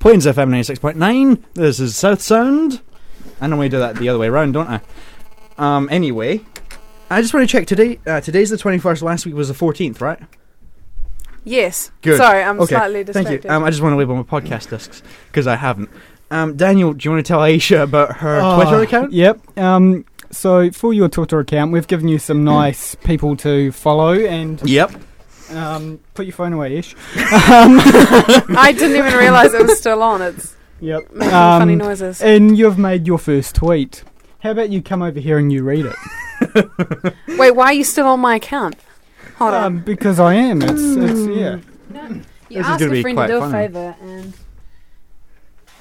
Plains FM 96.9. This is South Sound. I normally do that the other way around, don't I? Um, anyway, I just want to check today. Uh, today's the 21st. Last week was the 14th, right? Yes. Good. Sorry, I'm Okay, slightly Thank you. Um, I just want to label my podcast discs because I haven't. Um, Daniel, do you want to tell Aisha about her Oh, Twitter account? Yep. Um, so for your Twitter account, we've given you some nice people to follow and Yep. Um, put your phone away, Ish. I didn't even realise it was still on. It's Yep. making funny Um, noises. and you've made your first tweet. How about you come over here and you read it? Wait, why are you still on my account? Hold on. Um, because I am. It's, it's yeah. You This is asked gonna a be friend quite to do funny. a favour, and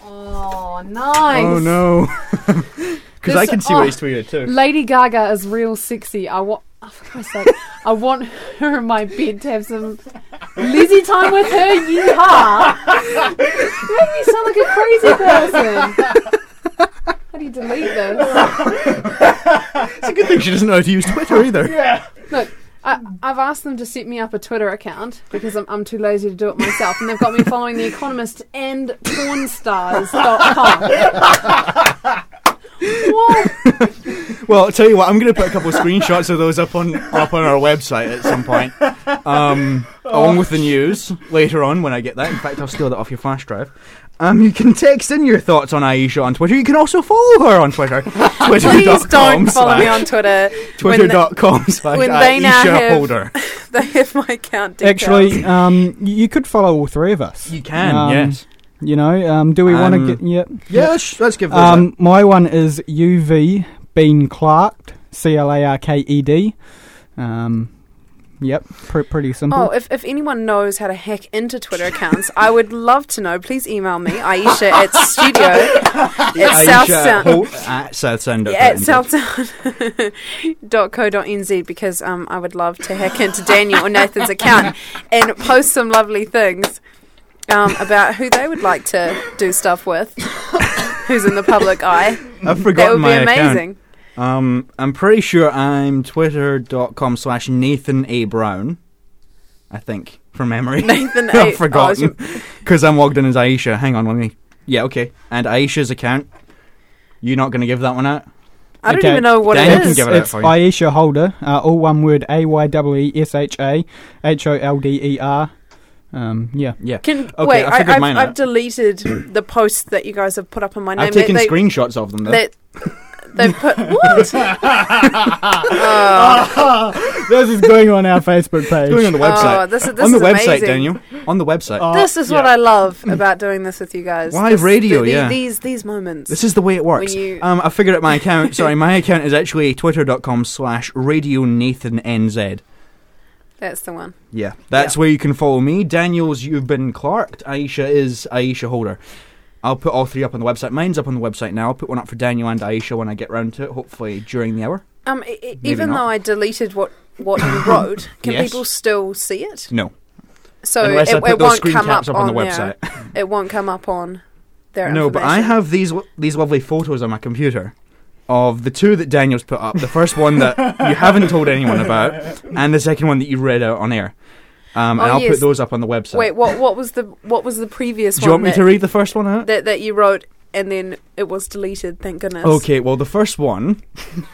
oh, nice. Oh no. Because I This- can see oh. what he's tweeted too. Lady Gaga is real sexy. I want. Oh, for Christ's sake, I want her in my bed to have some Lizzie time with her. Yeehaw! You make me sound like a crazy person. How do you delete this? It's a good thing she doesn't know how to use Twitter either. Yeah. Look, I, I've asked them to set me up a Twitter account because I'm, I'm too lazy to do it myself, and they've got me following The Economist and PornStars.com. Whoa. Well, I'll tell you what, I'm going to put a couple of screenshots of those up on up on our website at some point, um, along with the news later on when I get that. In fact, I'll steal that off your flash drive. Um, you can text in your thoughts on Aisha on Twitter. You can also follow her on Twitter. Please Twitter.com don't follow me on Twitter. Twitter.com slash when they now Aisha have- Holder. They have my account details. Actually, um, you could follow all three of us. You can, Um, yes. You know, um, do we want Um, to get? Yep. Yeah, let's, let's give those Um, my one is UV Bean Clark, C L A R K E D. Um, yep, pr- pretty simple. Oh, if, if anyone knows how to hack into Twitter accounts, I would love to know. Please email me, Aisha at studio at South Sound. Holt at Southsound. Yeah, at southsound.co.nz because um, I would love to hack into Daniel or Nathan's account and post some lovely things um, about who they would like to do stuff with, who's in the public eye. I've forgotten That would be amazing. account. Amazing. Um, I'm pretty sure I'm twitter.com slash Nathan A. Brown. I think, from memory. Nathan A- I've oh, forgotten. Because I'm logged in as Aisha. Hang on, let me. Yeah, okay. And Aisha's account. You're not going to give that one out? I don't Okay, even know what Daniel it can is. give it out it's for you. Aisha Holder, uh, all one word, A Y W E S H A H O L D E R. Um, yeah. Yeah. Can, Okay, wait, I I, figured have mine I've out. deleted the posts that you guys have put up on my name. I've taken they, screenshots of them, though. They, put what? oh, this is going on our Facebook page. It's going on the website. oh, this is this on the is website, amazing. Daniel. On the website. Oh, This is what. I love about doing this with you guys. Live This- radio, the- the- yeah. These these moments. This is the way it works. You- Um, I figured out my account. Sorry, my account is actually twitter.com slash radio Nathan NZ. That's the one. Yeah, that's Yeah. where you can follow me. Daniel's, you've been Clarked. Aisha is Aisha Holder. I'll put all three up on the website. Mine's up on the website now. I'll put one up for Daniel and Aisha when I get round to it, hopefully during the hour. Um, i- even not. though I deleted what what you wrote, can Yes. people still see it? No. So Unless it, I put it those won't screen come caps up, up on the there. website. It won't come up on their No, but I information. have these these lovely photos on my computer of the two that Daniel's put up. The first one that you haven't told anyone about, and the second one that you read out on air. Um, and Oh, I'll yes. put those up on the website. Wait, what what was the what was the previous one? Do you want me to read the first one out? that that you wrote and then it was deleted? Thank goodness. Okay, well, the first one.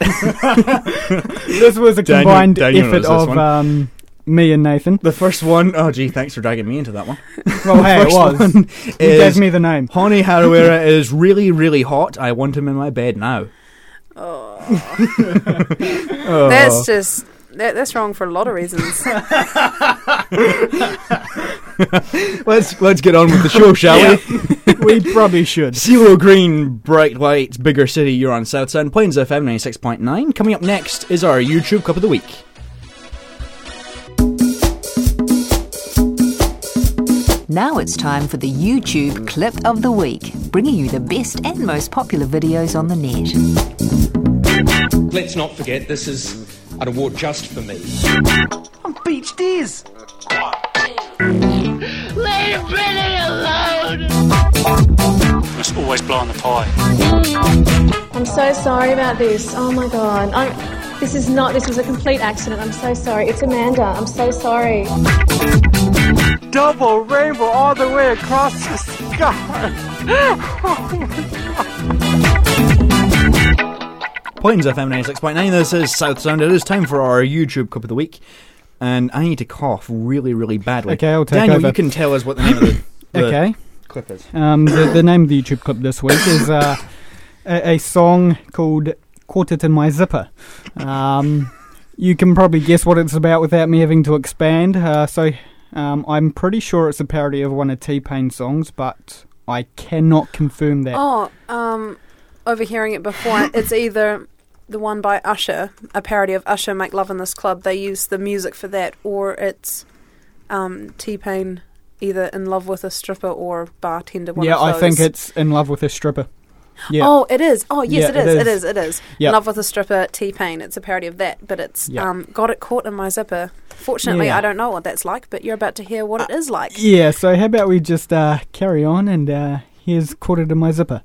This was a Daniel- combined Daniel effort of um, me and Nathan. The first one, oh gee, thanks for dragging me into that one. Well, hey, it was. one You gave me the name. Hone Harawira is really, really hot. I want him in my bed now. Oh. Oh. That's just that, that's wrong for a lot of reasons. let's let's get on with the show, shall we? we probably should. CeeLo Green, bright lights, bigger city. You're on South Sound Plains FM ninety six point nine. Coming up next is our YouTube clip of the week. Now it's time for the YouTube clip of the week, bringing you the best and most popular videos on the net. Let's not forget this is an award just for me. I'm beached ears. Leave Billy alone! must always blow on the pie. I'm so sorry about this. Oh my god. I'm, this is not, this was a complete accident. I'm so sorry. It's Amanda. I'm so sorry. Double rainbow all the way across the oh Plains FM 96.9. This is South Sound. It is time for our YouTube clip of the week. And I need to cough really, really badly. Okay, I'll take Daniel, over. you can tell us what the name of the, the Okay. clip is. Um, the, the name of the YouTube clip this week is uh, a, a song called "Caught It in My Zipper." Um, you can probably guess what it's about without me having to expand. Uh, so um, I'm pretty sure it's a parody of one of T Pain's songs, but I cannot confirm that. Oh, um, overhearing it before, it's either the one by Usher, a parody of Usher "Make Love in This Club." They use the music for that, or it's um, T Pain either in love with a stripper or bartender. One yeah, I think it's in love with a stripper. Yeah. Oh, it is. Oh, yes, Yeah, it it is. It is. is. It is. Yep. Love with a stripper, T Pain. It's a parody of that, but it's Yep. um, got it caught in my zipper. Fortunately, Yeah. I don't know what that's like, but you're about to hear what it is like. Yeah, so how about we just uh, carry on and uh, here's Caught It in My Zipper.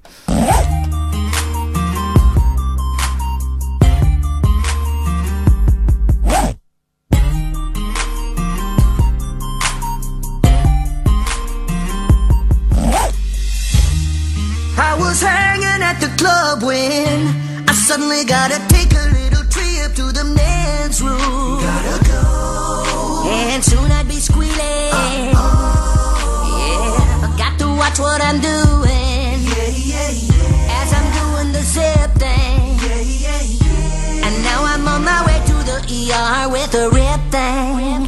Club when I suddenly gotta take a little trip to the men's room. Gotta go. And soon I'd be squealing. Yeah, I got to watch what I'm doing. Yeah, yeah, yeah. As I'm doing the zip thing. Yeah, yeah, yeah. And now I'm on my way to the ER with a rip thing.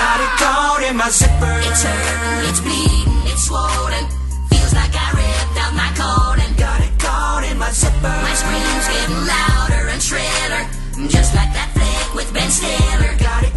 Got it caught in my zipper. It's hurting, it's bleeding, it's swollen. Zipper. My screams getting louder and shriller, just like that flick with Ben Stiller. Got it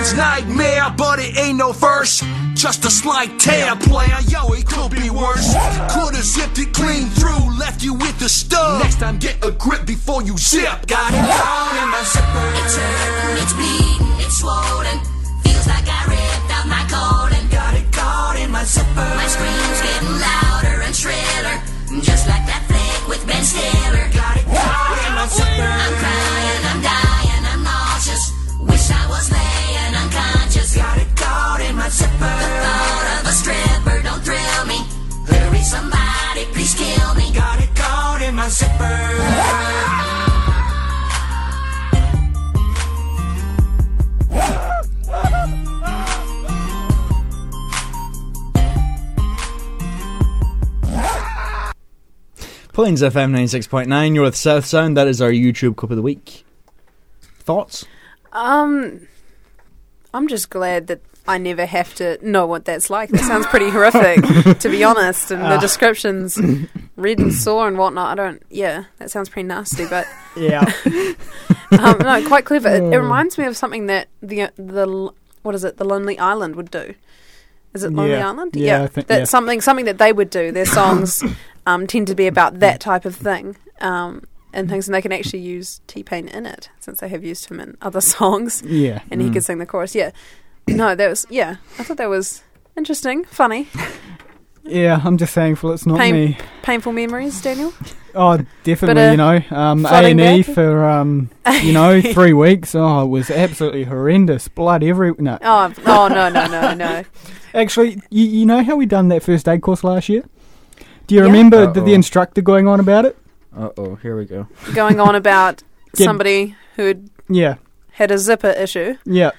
man's nightmare, but it ain't no verse. Just a slight tear, player. Yo, it could be worse. Could've zipped it clean through, left you with the stub. Next time, get a grip before you zip. Got it caught in my zipper. It's hurting, it's bleeding, Plains FM 96.9. You're with South Sound. That is our YouTube clip of the week. Thoughts? Um, I'm just glad that I never have to know what that's like. That sounds pretty horrific, to be honest. And the Ah. descriptions, red and sore and whatnot. I don't. Yeah, that sounds pretty nasty. But Yeah. um, no, quite clever. It, it reminds me of something that the the l- what is it? The Lonely Island would do. Is it Lonely Yeah. Island? Yeah, I think- that's yeah. something something that they would do. Their songs um, tend to be about that type of thing. Um, and things, and they can actually use T Pain in it, since they have used him in other songs yeah. and he Mm. could sing the chorus. Yeah, no, that was yeah. I thought that was interesting, funny, Yeah, I'm just thankful it's not Pain- me. painful memories. Daniel, Oh, definitely. Bit of you know, um, A flooding and E back? for um, you know, three weeks. Oh, it was absolutely horrendous. Blood every no. oh, oh no, no, no, no. Actually, you, you know how we done that first aid course last year? Do you Yeah. remember the, Uh-oh. the instructor going on about it? Uh oh, here we go. Going on about Get- somebody who had Yeah, had a zipper issue, yeah.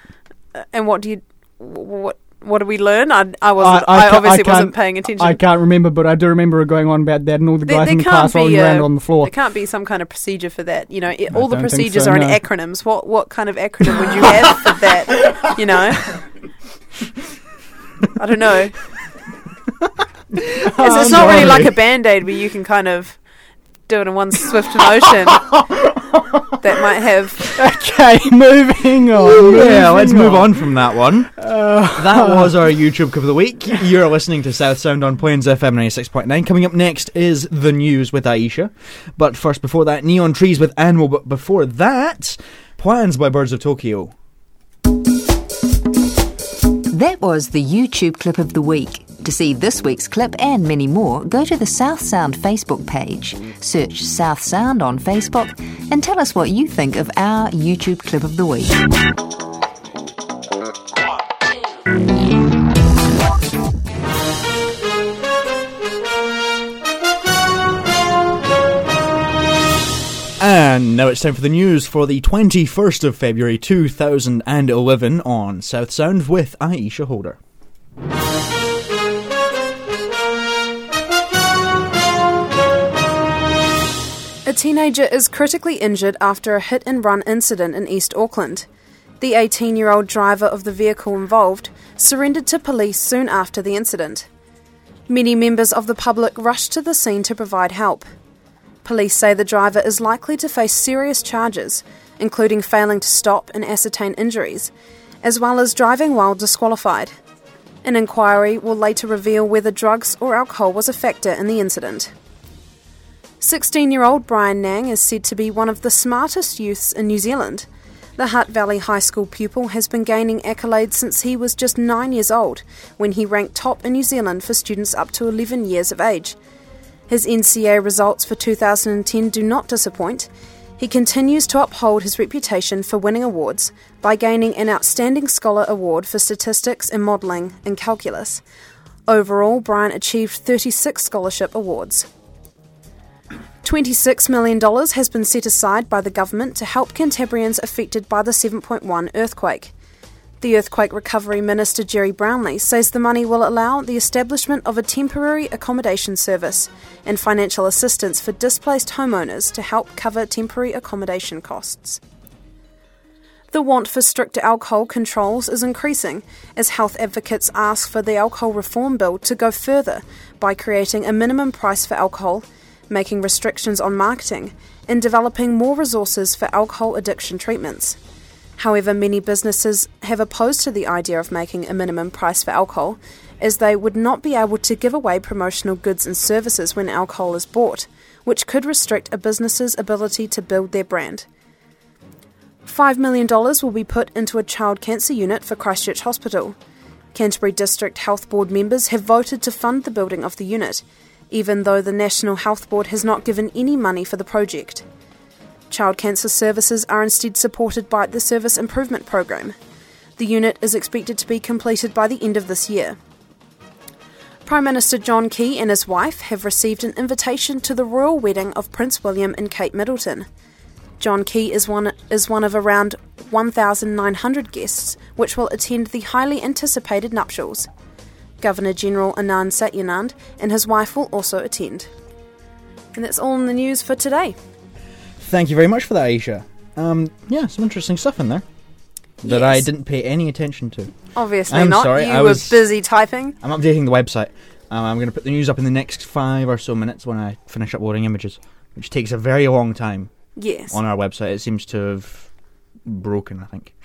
Uh, and what do you what what did we learn? I I wasn't. I I, ca- obviously I wasn't paying attention. I can't remember, but I do remember her going on about that, and all the There- guys there in the class rolling be around on the floor. there can't be some kind of procedure for that. You know, it, all the procedures so, are in no. acronyms. What what kind of acronym would you have for that? You know, I don't know. It's, Oh, it's not really like a band aid where you can kind of do it in one swift motion. that might have. Okay, moving on. yeah, let's moving move on from that one. Uh, That was our YouTube clip of the week. You're listening to South Sound on Plains FM 96.9. Coming up next is the news with Aisha. But first, before that, Neon Trees with Animal. But before that, Plans by Birds of Tokyo. That was the YouTube clip of the week. To see this week's clip and many more, go to the South Sound Facebook page. Search South Sound on Facebook and tell us what you think of our YouTube clip of the week. And now it's time for the news for the 21st of February 2011 on South Sound with Aisha Holder. A teenager is critically injured after a hit and run incident in East Auckland. The 18 year old driver of the vehicle involved surrendered to police soon after the incident. Many members of the public rushed to the scene to provide help. Police say the driver is likely to face serious charges, including failing to stop and ascertain injuries, as well as driving while disqualified. An inquiry will later reveal whether drugs or alcohol was a factor in the incident. 16 year old Brian Nang is said to be one of the smartest youths in New Zealand. The Hutt Valley High School pupil has been gaining accolades since he was just 9 years old, when he ranked top in New Zealand for students up to 11 years of age. His NCEA results for 2010 do not disappoint. He continues to uphold his reputation for winning awards by gaining an Outstanding Scholar Award for Statistics and Modelling in Calculus. Overall, Brian achieved 36 scholarship awards. $26 million has been set aside by the government to help Cantabrians affected by the 7.1 earthquake. The Earthquake Recovery Minister Gerry Brownlee says the money will allow the establishment of a temporary accommodation service and financial assistance for displaced homeowners to help cover temporary accommodation costs. The want for stricter alcohol controls is increasing as health advocates ask for the alcohol reform bill to go further by creating a minimum price for alcohol making restrictions on marketing, and developing more resources for alcohol addiction treatments. However, many businesses have opposed to the idea of making a minimum price for alcohol, as they would not be able to give away promotional goods and services when alcohol is bought, which could restrict a business's ability to build their brand. $5 million will be put into a child cancer unit for Christchurch Hospital. Canterbury District Health Board members have voted to fund the building of the unit, even though the National Health Board has not given any money for the project. Child cancer services are instead supported by the Service Improvement Program. The unit is expected to be completed by the end of this year. Prime Minister John Key and his wife have received an invitation to the royal wedding of Prince William and Kate Middleton. John Key is one is one of around 1,900 guests which will attend the highly anticipated nuptials. Governor General Anand Satyanand and his wife will also attend. And that's all in the news for today. Thank you very much for that, Aisha. Um, yeah, some interesting stuff in there that I didn't pay any attention to. Obviously I'm not. sorry, you I were was- busy typing. I'm updating the website. Um, I'm going to put the news up in the next five or so minutes when I finish uploading images, which takes a very long time Yes. on our website. It seems to have broken, I think.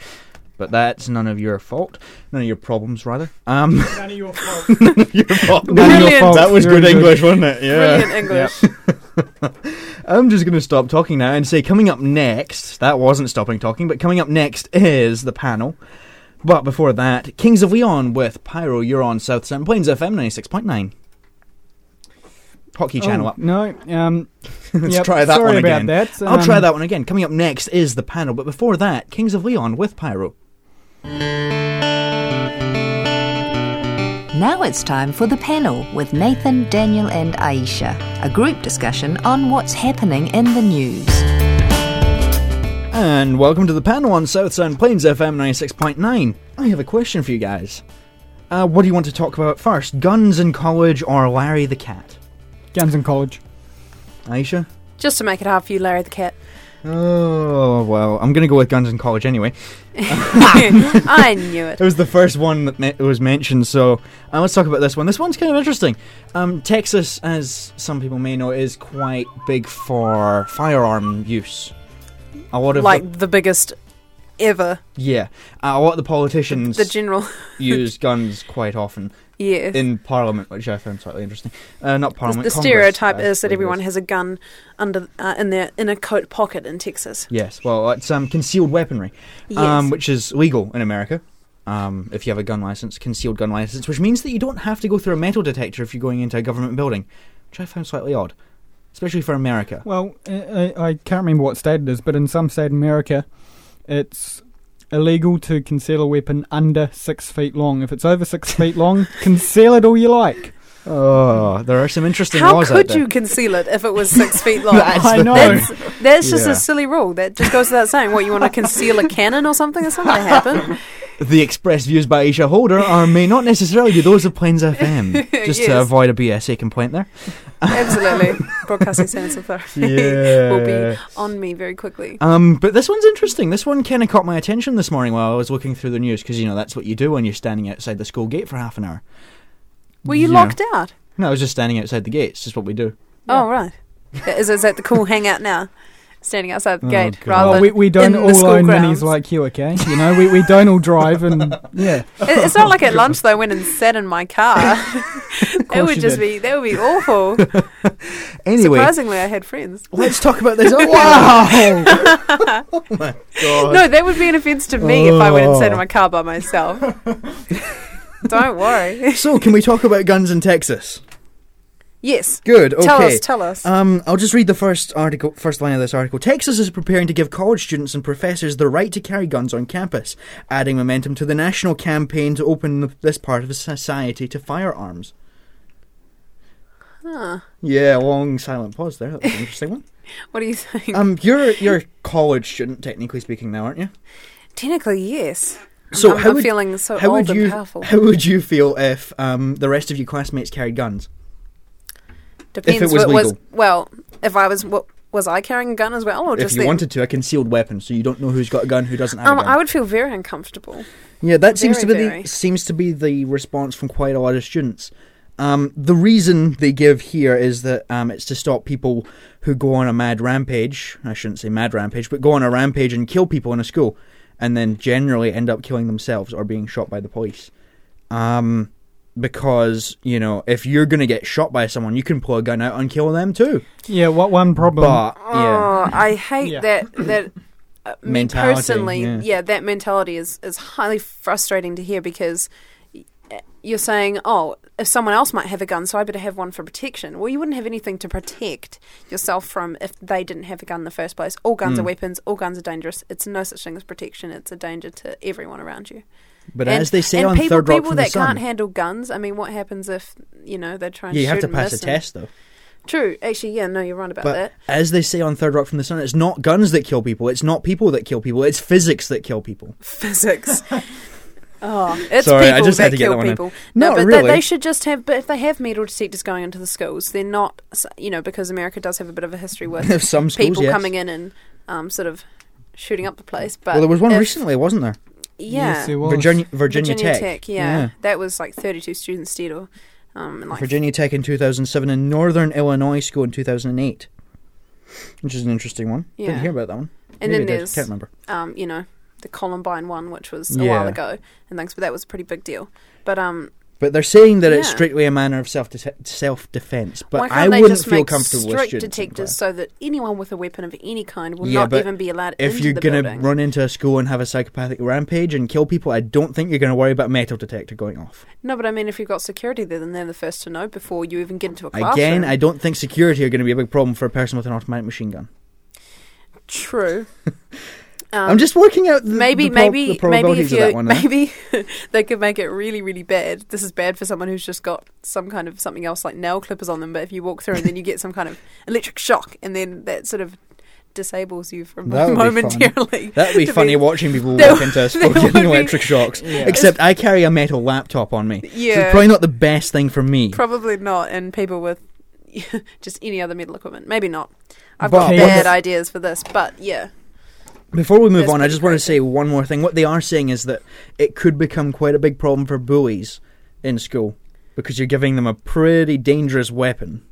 But that's none of your fault. None of your problems, rather. Um, None of your fault. none of your fault. None of your fault. That was good good. English, wasn't it? Yeah. Brilliant English. I'm just going to stop talking now and say coming up next, that wasn't stopping talking, but coming up next is the panel. But before that, Kings of Leon with Pyro, you're on South Sound Plains FM 96.9. Hotkey channel Oh, up. No, um, Let's yep, try that sorry one about again. that. I'll try Um, that one again. Coming up next is the panel, but before that, Kings of Leon with Pyro. Now it's time for the panel with Nathan, Daniel, and Aisha, a group discussion on what's happening in the news. And welcome to the panel on South Sound Plains FM 96.9. I have a question for you guys. Uh, what do you want to talk about first? Guns in college or Larry the Cat? Guns in college. Aisha? Just to make it hard for you, Larry the Cat. Oh, well, I'm going to go with Guns in College anyway. I knew it. It was the first one that me- was mentioned, so uh, let's talk about this one. This one's kind of interesting. Um, Texas, as some people may know, is quite big for firearm use. A lot of Like the biggest ever. yeah, uh, a lot of the politicians The general. use guns quite often Yeah. in Parliament, which I found slightly interesting. Uh, not Parliament. the Congress, stereotype I is that everyone has a gun under uh, in their in a coat pocket in Texas. Yes, well, it's um, concealed weaponry, Yes. um, which is legal in America. Um, if you have a gun license, concealed gun license, which means that you don't have to go through a metal detector if you're going into a government building, which I found slightly odd, especially for America. Well, I, I I can't remember what state it is, but in some state in America, it's illegal to conceal a weapon under six feet long. If it's over six feet long, conceal it all you like. Oh, there are some interesting How laws out could you conceal it if it was six feet long? That's I know. That's, that's just Yeah. a silly rule. That just goes without saying. What you want to conceal a cannon or something? That's not going to happen. The expressed views by Aisha Holder are may not necessarily be those of Plains FM. Just to avoid a BSA complaint there. Absolutely, broadcasting standards authority will be on me very quickly. Um, but this one's interesting. This one kind of caught my attention this morning while I was looking through the news because you know that's what you do when you're standing outside the school gate for half an hour. Were you Yeah. locked out? No, I was just standing outside the gate. It's just what we do. Oh right. Is, is that the cool hangout now? Standing outside the Oh, gate God. rather Well, we, we don't in the all school own grounds. minis like you, okay? You know, we, we don't all drive, and yeah. It- It's not like at lunch though. I went and sat in my car. that would just did. be that would be awful. Anyway, Surprisingly, I had friends. let's talk about this. Oh, wow! oh my god! No, that would be an offence to me if I went and sat in Oh. my car by myself. Don't worry. So, can we talk about guns in Texas? Yes. Good. Okay. Tell us. Tell us. Um, I'll just read the first article, first line of this article. Texas is preparing to give college students and professors the right to carry guns on campus, adding momentum to the national campaign to open the, this part of society to firearms. Huh. Yeah, long silent pause there. That was an interesting one. What do you think? Um, you're you're a college student, technically speaking, now, aren't you? Technically, yes. So I'm, how I'm would- feeling so how old would you and powerful. how would you feel if um the rest of your classmates carried guns? Depends. was what was legal. well, if I was, what, was I carrying a gun as well, or if just you them? wanted to, a concealed weapon, so you don't know who's got a gun, who doesn't have Um, a gun. I would feel very uncomfortable. Yeah, that seems to be very. the seems to be the response from quite a lot of students. Um, the reason they give here is that um, it's to stop people who go on a mad rampage. I shouldn't say mad rampage, but go on a rampage and kill people in a school, and then generally end up killing themselves or being shot by the police. Um, because you know, if you're gonna get shot by someone, you can pull a gun out and kill them too. Yeah, what one problem? But yeah, Oh, I hate Yeah. that. That uh, me personally, yeah. yeah. that mentality is is highly frustrating to hear because you're saying, oh, if someone else might have a gun, so I better have one for protection. Well, you wouldn't have anything to protect yourself from if they didn't have a gun in the first place. All guns are Mm. weapons. All guns are dangerous. It's no such thing as protection. It's a danger to everyone around you. But and, as they say on people, Third Rock people from that the Sun, can't handle guns. I mean, what happens if you know they're trying yeah, you have to pass a test though. True, actually, yeah, no, you're right about But that. as they say on Third Rock from the Sun, it's not guns that kill people. It's not people that kill people. It's physics that kill people. physics. oh, it's Sorry, people that had to get kill that people. No, but really. they, they should just have. But if they have metal detectors going into the schools, they're not. You know, because America does have a bit of a history with Some schools, people yes. coming in and um, sort of shooting up the place. But well, there was one if- recently, wasn't there? Yeah, Yes, it was. Virginia, Virginia, Virginia Tech. yeah. that was like 32 students dead, or um, like Virginia Tech in 2007 and Northern Illinois School in 2008. Which is an interesting one. Yeah. Didn't hear about that one. And Maybe then I there's, Can't remember. um, you know, the Columbine one, which was a Yeah. while ago, and things, but that was a pretty big deal. But um, But they're saying that it's strictly a manner of self self defense. But why can't I they wouldn't just feel make comfortable with strict in detectors so that anyone with a weapon of any kind will Yeah, not even be allowed If you're gonna run into a school and have a psychopathic rampage and kill people, I don't think you're gonna worry about a metal detector going off. No, but I mean, if you've got security there, then they're the first to know before you even get into a classroom. Again, I don't think security are going to be a big problem for a person with an automatic machine gun. True. Um, I'm just working out the, maybe the, prob- maybe the maybe if you one. maybe they could make it really really bad. This is bad for someone who's just got some kind of something else like nail clippers on them. But if you walk through and then you get some kind of electric shock, and then that sort of disables you from That would be momentarily. That'd be to funny watching people walk into that getting be- electric shocks. Yeah. Except I carry a metal laptop on me. So Yeah. it's probably not the best thing for me. Probably not, and people with just any other metal equipment. Maybe not. I've But got bad ideas for this, but yeah. Before we move That's on, I just want to say one more thing. What they are saying is that it could become quite a big problem for bullies in school because you're giving them a pretty dangerous weapon.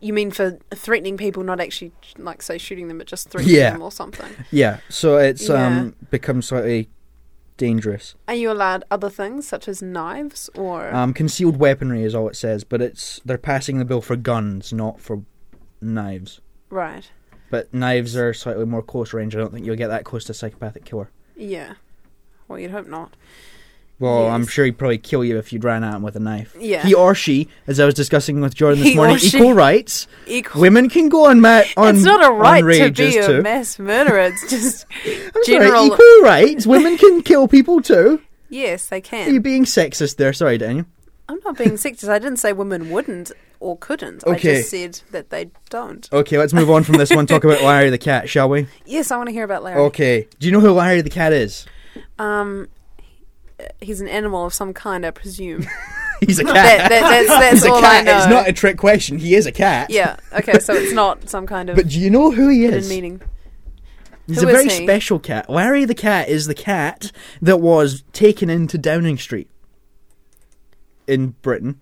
You mean for threatening people, not actually like say shooting them, but just threatening Yeah. them or something? Yeah, so it's Yeah. um become slightly dangerous. Are you allowed other things such as knives or? Um, concealed weaponry is all it says, but it's they're passing the bill for guns, not for knives. right. But knives are slightly more close range. I don't think you'll get that close to a psychopathic killer. Yeah. Well, you'd hope not. Well, I'm sure he'd probably kill you if you'd ran at him with a knife. Yeah. He or she, as I was discussing with Jordan this He morning, or she. equal rights. Equal- Women can go on ma- on it's not a on right to rages be a too. mass murderer. It's just I'm general. sorry, equal rights. Women can kill people too. yes, they can. Are you can. being sexist there? Sorry, Daniel. I'm not being sexist. I didn't say women wouldn't or couldn't. I Okay. just said that they don't. Okay, let's move on from this one. Talk about Larry the cat, shall we? Yes, I want to hear about Larry. Okay. Do you know who Larry the cat is? Um, he's an animal of some kind, I presume. He's a cat. That- that- that's- that's He's a all I know. It's not a trick question. He is a cat. yeah. Okay, so it's not some kind of But do you know who he is? meaning. He's Who a very he? special cat. Larry the cat is the cat that was taken into Downing Street in Britain.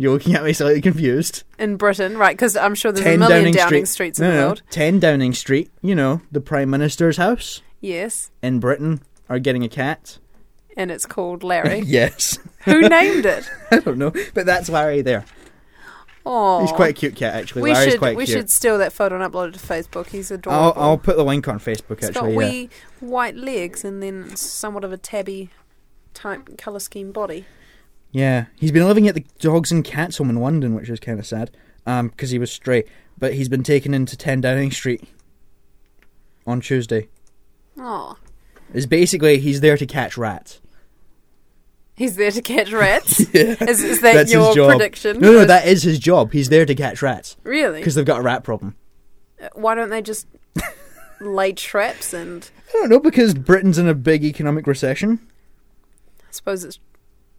You're looking at me slightly confused. In Britain, right? Because I'm sure there's a million Downing, Downing, Street. Streets in no, the no, world. 10 Downing Street, you know, the Prime Minister's house Yes, in Britain are getting a cat. and it's called Larry. yes. Who named it? I don't know, but that's Larry there. Oh, He's quite a cute cat, actually. We Larry's should quite we cute. should steal that photo and upload it to Facebook. He's I'll, adorable. I'll put the link on Facebook, It's actually. got yeah. wee white legs and then somewhat of a tabby type colour scheme body. Yeah, he's been living at the Dogs and Cats home in London, which is kind of sad, because he was stray. But he's been taken into 10 Downing Street on Tuesday. Oh, It's basically he's there to catch rats. he's there to catch rats. Yeah. Is, is that That's your his job. prediction? No, no, that is his job. He's there to catch rats really. because they've got a rat problem. Uh, Why don't they just lay traps and I don't know because Britain's in a big economic recession. I suppose it's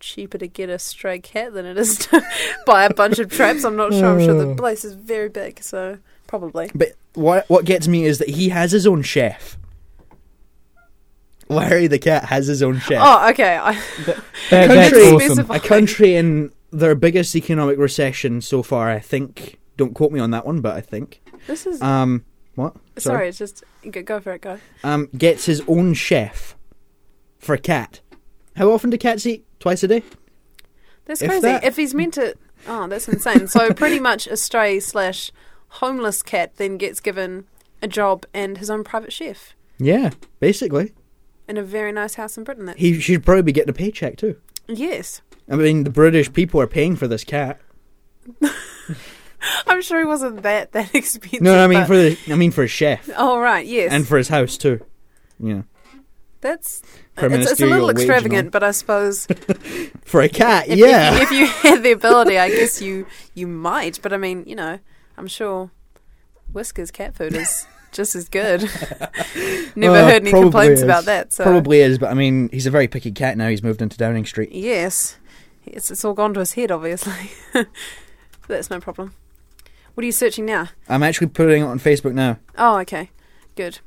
cheaper to get a stray cat than it is to buy a bunch of traps. I'm not sure. I'm sure the place is very big, so probably. But what what gets me is that he has his own chef. Larry the cat has his own chef. Oh, okay. I, That, a country, awesome. A country in their biggest economic recession so far, I think. Don't quote me on that one, but I think. this is Um, what? sorry. It's just go, go for it. Go. Um, gets his own chef for a cat. How often do cats eat? Twice a day. That's If crazy. that- If he's meant to, oh, that's insane. So pretty much a stray slash homeless cat then gets given a job and his own private chef Yeah, basically. in a very nice house in Britain. That He should probably be getting a paycheck too. yes, I mean, the British people are paying for this cat. I'm sure he wasn't that that expensive. No, I mean but- for the, I mean for his chef oh right, yes, and for his house too. Yeah. that's for it's, it's a little extravagant, but I suppose For a cat, if, yeah. if, you, if you had the ability, I guess you you might. But I mean, you know, I'm sure Whiskers cat food is just as good. Never Uh, heard any complaints is. about that. So Probably is, but I mean, he's a very picky cat now. He's moved into Downing Street. Yes. It's, it's all gone to his head, obviously. That's no problem. What are you searching now? I'm actually putting it on Facebook now. Oh, okay. Good.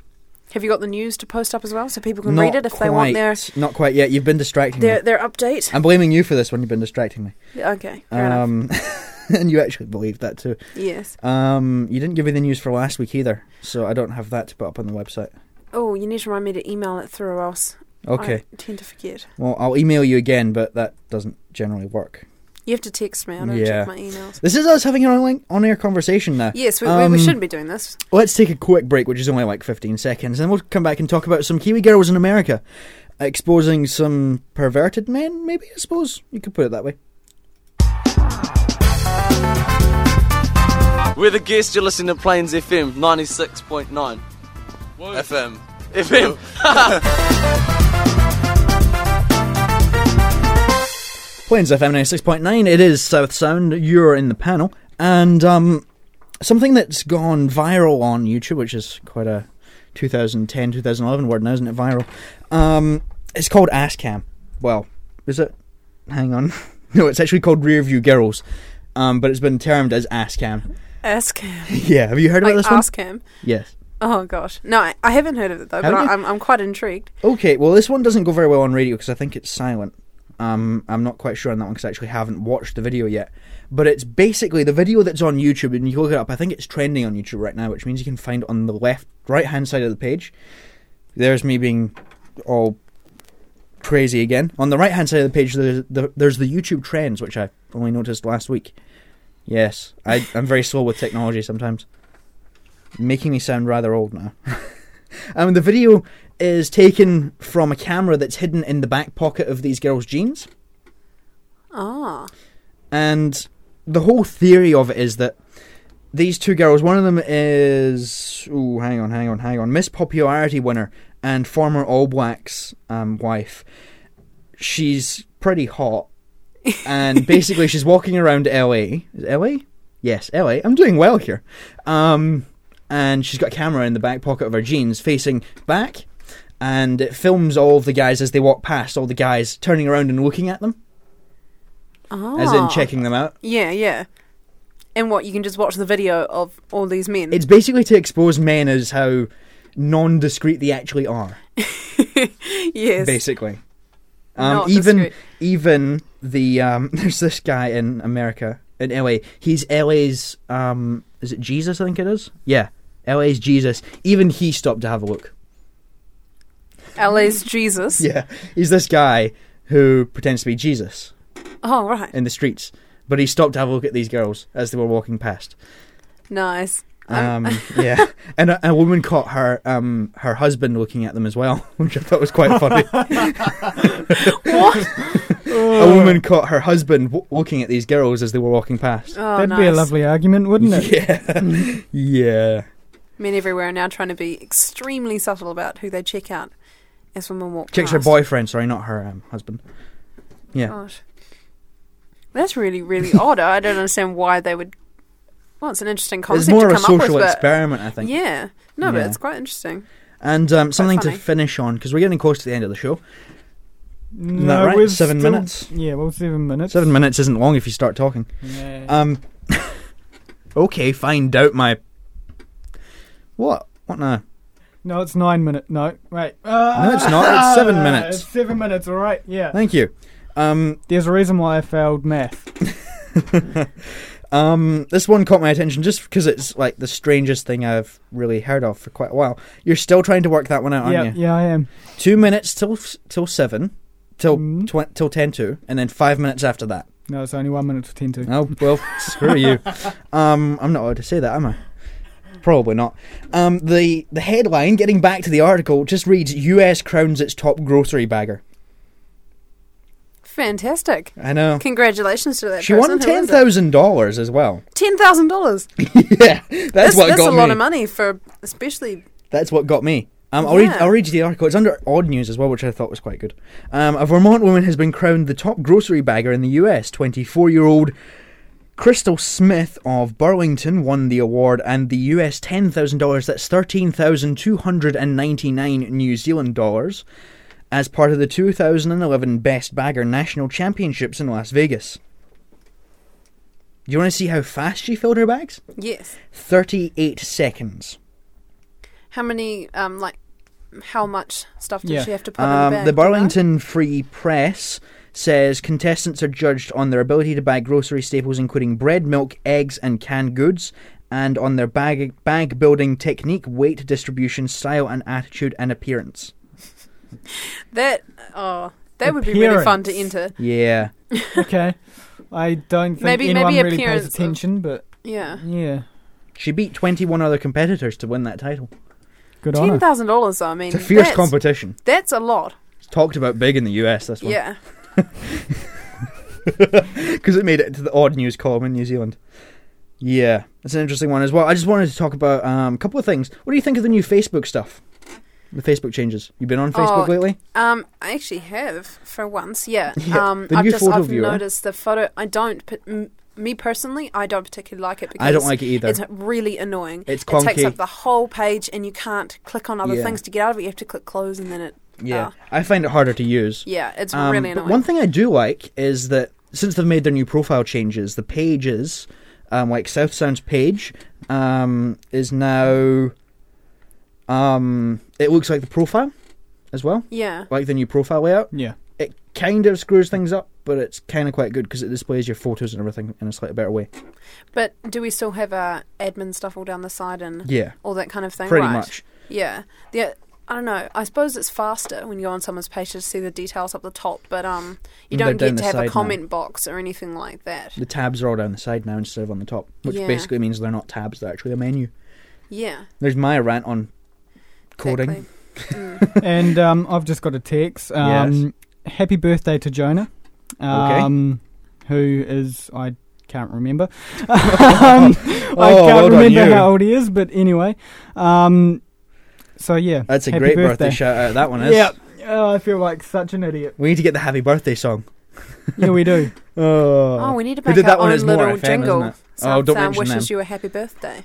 Have you got the news to post up as well so people can Not read it if they want their, quite. Not quite yet. You've been distracting their, me. their update? I'm blaming you for this one. You've been distracting me. Okay. Um, and you actually believed that too. Yes. Um, you didn't give me the news for last week either, so I don't have that to put up on the website. Oh, you need to remind me to email it through or else Okay. I tend to forget. Well, I'll email you again, but that doesn't generally work. You have to text me. I don't Yeah. check my emails. This is us having an on- on-air conversation now. Yes, we, we, Um, we shouldn't be doing this. Let's take a quick break, which is only like 15 seconds, and we'll come back and talk about some Kiwi girls in America exposing some perverted men, maybe, I suppose. You could put it that way. We're the guests. You're listening to Plains FM 96.9 FM. FM. Plains FM 96.9, it is South Sound, you're in the panel, and um, something that's gone viral on YouTube, which is quite a 2010, 2011 word now, isn't it? Viral. Um, it's called Asscam. Well, is it? Hang on. no, it's actually called Rearview Girls, um, but it's been termed as Asscam. Ask him. Yeah, have you heard about Like, this one? ask him. Yes. Oh, gosh. No, I, I haven't heard of it, though, but Haven't I. I'm, I'm quite intrigued. Okay, well, this one doesn't go very well on radio because I think it's silent. Um, I'm not quite sure on that one because I actually haven't watched the video yet. But it's basically the video that's on YouTube, and you look it up. I think it's trending on YouTube right now, which means you can find it on the left, right hand side of the page. There's me being all crazy again. On the right hand side of the page, there's the, there's the YouTube trends, which I only noticed last week. Yes, I, I'm very slow with technology sometimes, making me sound rather old now. um, the video is taken from a camera that's hidden in the back pocket of these girls' jeans. Ah. And the whole theory of it is that these two girls, one of them is, ooh, hang on, hang on, hang on, Miss Popularity winner and former All Blacks um, wife. She's pretty hot, and basically she's walking around LA. Is it LA? Yes, LA. I'm doing well here. Um, and she's got a camera in the back pocket of her jeans, facing back, and it films all of the guys as they walk past. All the guys turning around and looking at them, Ah. as in checking them out. Yeah, yeah. And what, you can just watch the video of all these men? It's basically to expose men as how non-discreet they actually are. yes. Basically, um, Not even discreet. even the um, there's this guy in America in LA. He's LA's um, is it Jesus? I think it is. Yeah, LA's Jesus. Even he stopped to have a look. LA's Jesus. Yeah, he's this guy who pretends to be Jesus Oh, right. in the streets, but he stopped to have a look at these girls as they were walking past. Nice. Um, yeah, and a, a woman caught her um, her husband looking at them as well, which I thought was quite funny. what? a woman caught her husband w- looking at these girls as they were walking past. Oh, That'd be a lovely argument, wouldn't it? Yeah, yeah. Men everywhere are now trying to be extremely subtle about who they check out as women walk Checks her past. boyfriend, sorry, not her um, husband. Yeah, Gosh. That's really, really odd. I don't understand why they would. Well, it's an interesting it's concept more to of a come up with, social experiment, I think. yeah, no, but Yeah. it's quite interesting. And um, something to funny. finish on because we're getting close to the end of the show. Isn't that right? we're Seven still- minutes. Yeah, well, seven minutes. Seven minutes isn't long if you start talking. Yeah. Um. okay, fine. Doubt my. What? What now? No, it's nine minutes. No, wait. Uh, No, it's not. It's seven minutes. It's seven minutes, all right. Yeah. Thank you. Um, There's a reason why I failed math. um, this one caught my attention just because it's like the strangest thing I've really heard of for quite a while. You're still trying to work that one out, aren't yeah, you? yeah, I am. Two minutes till till seven, till Mhm. tw- till ten to, and then five minutes after that. No, it's only one minute to ten to. Oh well, screw you. Um, I'm not allowed to say that, am I? Probably not. Um, the the headline, getting back to the article, just reads: U.S. crowns its top grocery bagger. Fantastic. I know. Congratulations to that She person. won Who ten it? thousand dollars as well. Ten thousand dollars. yeah, that's, what that's got a lot of money for, especially. That's what got me. Um, I'll read. Yeah. I'll read you the article. It's under Odd News as well, which I thought was quite good. Um, a Vermont woman has been crowned the top grocery bagger in the U.S. Twenty-four-year-old Crystal Smith of Burlington won the award and the U.S. ten thousand dollars. That's thirteen thousand two hundred and ninety-nine New Zealand dollars, as part of the 2011 Best Bagger National Championships in Las Vegas. Do you want to see how fast she filled her bags? Yes. Thirty-eight seconds. How many? Um, like, how much stuff did Yeah. she have to put in Um, the bag? the do you know? Burlington Free Press says contestants are judged on their ability to buy grocery staples, including bread, milk, eggs, and canned goods, and on their bag bag building technique, weight distribution, style, and attitude and appearance. That oh, that would be really fun to enter. Yeah. okay. I don't think Maybe- anyone maybe really appearance pays of- attention, but Yeah. yeah, She beat 21 other competitors to win that title. good on Ten her. thousand dollars. I mean, It's a fierce that's- competition. That's a lot. It's talked about big in the US, this one. Yeah. Because it made it to the odd news column in New Zealand. Yeah, that's an interesting one as well. I just wanted to talk about um, a couple of things. What do you think of the new Facebook stuff? The Facebook changes. You've been on Facebook Oh, lately? Um, I actually have for once. Yeah. Yeah, Um, the I've new just photo I've viewer. noticed the photo. I don't. p- m- Me personally, I don't particularly like it because I don't like it either. It's really annoying. It's clunky. It takes up the whole page, and you can't click on other Yeah. things to get out of it. You have to click close, and then it. Yeah, uh, I find it harder to use. Yeah, it's Um, really but annoying. one thing I do like is that since they've made their new profile changes, the pages, um, like South Sound's page, um, is now, um, it looks like the profile as well. Yeah. Like the new profile layout. Yeah. It kind of screws things up, but it's kind of quite good because it displays your photos and everything in a slightly better way. But do we still have uh, admin stuff all down the side and Yeah. all that kind of thing? Pretty right? much. Yeah. The I don't know. I suppose it's faster when you go on someone's page to see the details up the top, but um, you don't down get to have side a now. comment box or anything like that. The tabs are all down the side now instead of on the top, which Yeah. basically means they're not tabs; they're actually a menu. Yeah. There's my rant on coding. and um, I've just got a text. Um, Happy birthday to Jonah. Um, Who is I can't remember. um, I Oh, well can't done remember how old he is, but anyway. Um, so yeah, That's a happy great birthday shout out. That one is. Yeah, oh, I feel like such an idiot. We need to get the happy birthday song. Yeah, we do. Oh, Oh, we need to Who make did our that one? own It's more little FM, jingle. isn't it? South Oh, don't Sound mention wishes them. you a happy birthday.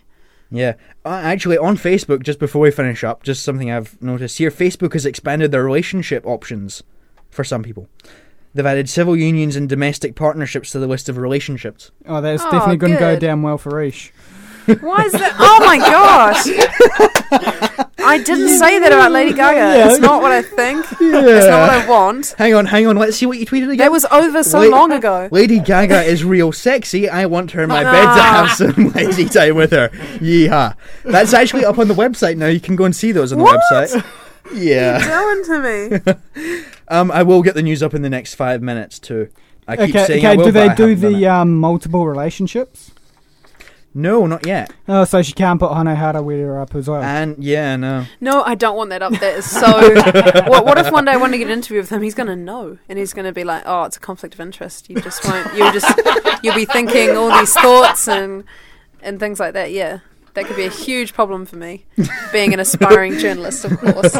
Yeah. Uh, actually, on Facebook, just before we finish up, just something I've noticed here Facebook has expanded their relationship options for some people. They've added civil unions and domestic partnerships to the list of relationships. Oh, that's Oh, definitely going to go down well for Ish. Why is that? Oh my gosh! I didn't say that about Lady Gaga. It's not what I think. It's not what I want. Hang on, hang on. Let's see what you tweeted again. That was over so La- long ago. Lady Gaga is real sexy. I want her in my bed to have some lazy time with her. Yeehaw. That's actually up on the website now. You can go and see those on the website. What? website. Yeah. Doing to me. Um, I will get the news up in the next five minutes too. I keep okay, saying I okay. will, do they I do the um, multiple relationships? No, not yet. Oh, so she can't put Hone Harawira up as well. And yeah, no. No, I don't want that up. there. so. what, what if one day I want to get an interview with him? He's going to know, and he's going to be like, "Oh, it's a conflict of interest. You just won't. You'll just you'll be thinking all these thoughts and and things like that. Yeah, that could be a huge problem for me, being an aspiring journalist, of course.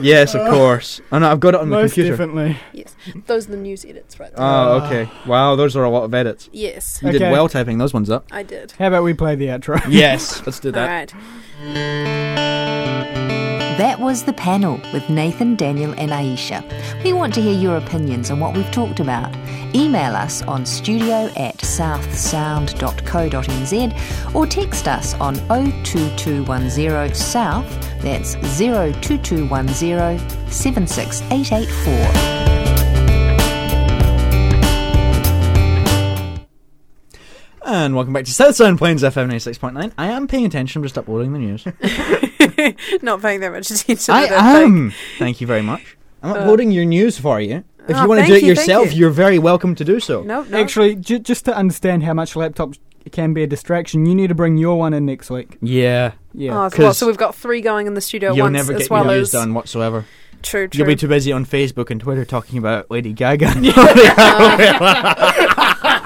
Yes, of course. Oh no, I've got it on the Most computer. definitely. Yes, those are the news edits, right? There. Oh, okay. Wow, those are a lot of edits. Yes, You did well typing those ones up. I did. How about we play the outro? Yes, let's do that. right. That was the panel with Nathan, Daniel, and Aisha. We want to hear your opinions on what we've talked about. Email us on studio at southsound.co.nz or text us on 02210 South, that's 02210 76884. And welcome back to South Sound Plains FM 96.9. I am paying attention, I'm just uploading the news. Not paying that much attention. I I don't think. am. Thank you very much. I'm Uh, uploading your news for you. If Oh, you want to do it you, yourself, you. you're very welcome to do so. Nope, nope. Actually, j- just to understand how much laptops can be a distraction, you need to bring your one in next week. Yeah. Yeah. Oh, so, what, 'Cause so we've got three going in the studio You'll once, never as get well your as news done whatsoever. true, true. You'll be too busy on Facebook and Twitter talking about Lady Gaga.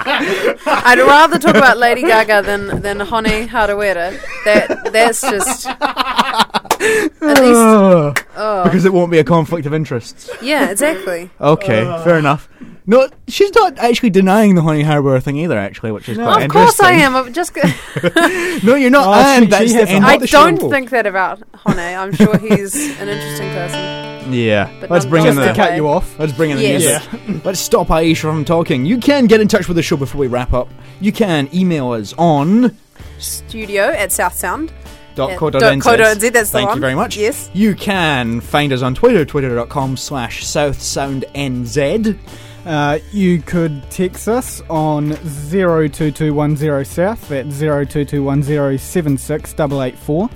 I'd rather talk about Lady Gaga than than Hone Harawira. That that's just at least. Oh, Oh. Because it won't be a conflict of interests. Yeah, exactly. Okay, fair enough. No, she's not actually denying the Honey Harbour thing either, actually, which is quite Of course I am. I'm just. G- No, you're not. Oh, and she- that's she the end I of the show. don't think that about Hone. I'm sure he's an interesting person. Yeah, But let's bring in not the that cut you off. Let's bring in the Yes. music. Let's stop Aisha from talking. You can get in touch with the show before we wrap up. You can email us on Studio at South Sound. dot co dot dot NZ. co that's the Thank you very much. Yes. You can find us on Twitter, twitter.com slash southsoundnz. Uh, you could text us on 02210 South, that's 02210 76884.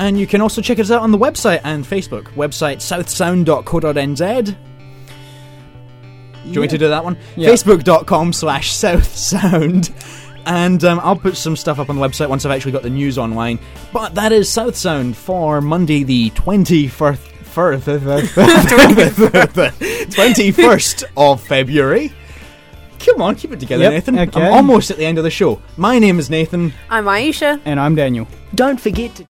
And you can also check us out on the website and Facebook. Website southsound.co.nz. Do you want me to do that one? Yeah. Facebook.com slash southsound. And um, I'll put some stuff up on the website once I've actually got the news online. But that is South Sound for Monday the 21st. 21st of February. Come on, keep it together, Yep, Nathan. okay. I'm almost at the end of the show. My name is Nathan. I'm Aisha. And I'm Daniel. Don't forget to